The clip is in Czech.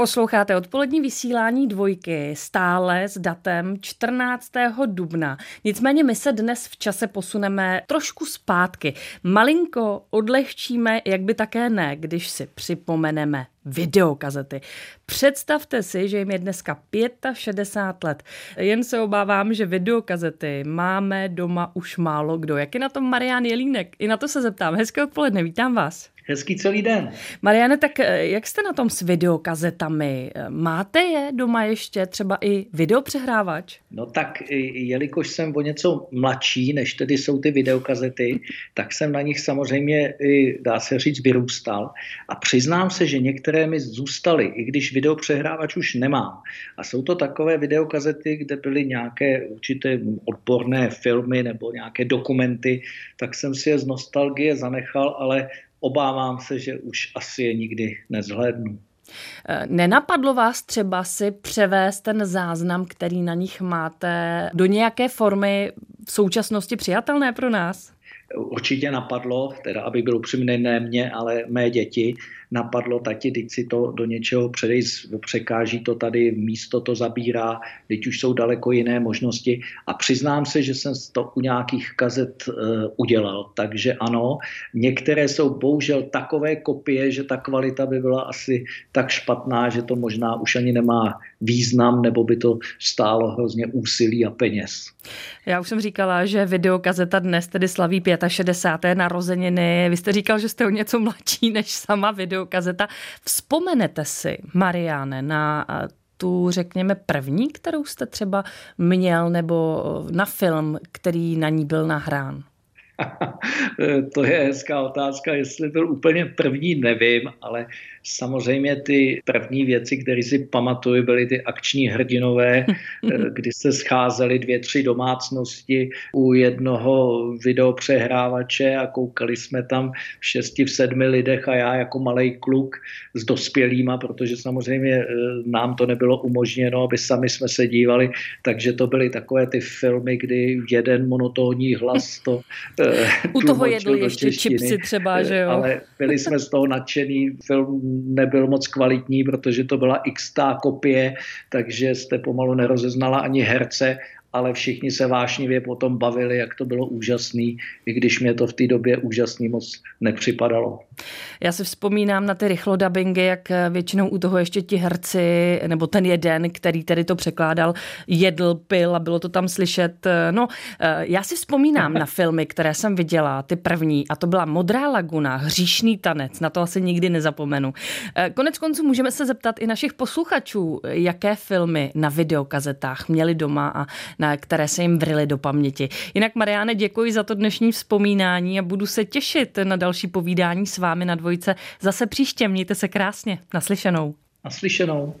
Posloucháte odpolední vysílání dvojky stále s datem 14. dubna. Nicméně my se dnes v čase posuneme trošku zpátky. Malinko odlehčíme, jak by také ne, když si připomeneme videokazety. Představte si, že jim je dneska 65 let. Jen se obávám, že videokazety máme doma už málo kdo. Jak je na tom Marian Jelínek? I na to se zeptám. Hezké odpoledne, vítám vás. Hezký celý den. Mariane, tak eh, jak jste na tom s videokazetami? Máte je doma ještě třeba i videopřehrávač? No tak, jelikož jsem o něco mladší, než tedy jsou ty videokazety, tak jsem na nich samozřejmě, dá se říct, vyrůstal. A přiznám se, že některé mi zůstaly, i když videopřehrávač už nemám. A jsou to takové videokazety, kde byly nějaké určité odborné filmy nebo nějaké dokumenty, tak jsem si je z nostalgie zanechal, ale obávám se, že už asi je nikdy nezhlédnu. Eh, nenapadlo vás třeba si převést ten záznam, který na nich máte, do nějaké formy v současnosti přijatelné pro nás? Určitě napadlo, teda aby byl upřímný ne mě, ale mé děti, napadlo tati, teď si to do něčeho předej, překáží to tady, místo to zabírá, teď už jsou daleko jiné možnosti a přiznám se, že jsem to u nějakých kazet uh, udělal, takže ano, některé jsou bohužel takové kopie, že ta kvalita by byla asi tak špatná, že to možná už ani nemá význam, nebo by to stálo hrozně úsilí a peněz. Já už jsem říkala, že videokazeta dnes tedy slaví 65. narozeniny. Vy jste říkal, že jste o něco mladší než sama videokazeta. Vzpomenete si, Mariáne, na tu, řekněme, první, kterou jste třeba měl, nebo na film, který na ní byl nahrán? to je hezká otázka, jestli byl úplně první, nevím, ale samozřejmě ty první věci, které si pamatuju, byly ty akční hrdinové, kdy se scházely dvě, tři domácnosti u jednoho videopřehrávače a koukali jsme tam v šesti, v sedmi lidech a já jako malý kluk s dospělýma, protože samozřejmě eh, nám to nebylo umožněno, aby sami jsme se dívali, takže to byly takové ty filmy, kdy jeden monotónní hlas to eh, U toho jedli ještě čipsy třeba, že jo? Ale byli jsme z toho nadšený, film nebyl moc kvalitní, protože to byla x kopie, takže jste pomalu nerozeznala ani herce ale všichni se vášnivě potom bavili, jak to bylo úžasný, i když mě to v té době úžasný moc nepřipadalo. Já si vzpomínám na ty rychlodabingy, jak většinou u toho ještě ti herci, nebo ten jeden, který tedy to překládal, jedl, pil a bylo to tam slyšet. No, já si vzpomínám na filmy, které jsem viděla, ty první, a to byla Modrá laguna, Hříšný tanec, na to asi nikdy nezapomenu. Konec konců můžeme se zeptat i našich posluchačů, jaké filmy na videokazetách měli doma a na které se jim vrily do paměti. Jinak Mariáne, děkuji za to dnešní vzpomínání a budu se těšit na další povídání s vámi na dvojce zase příště. Mějte se krásně. Naslyšenou. Naslyšenou.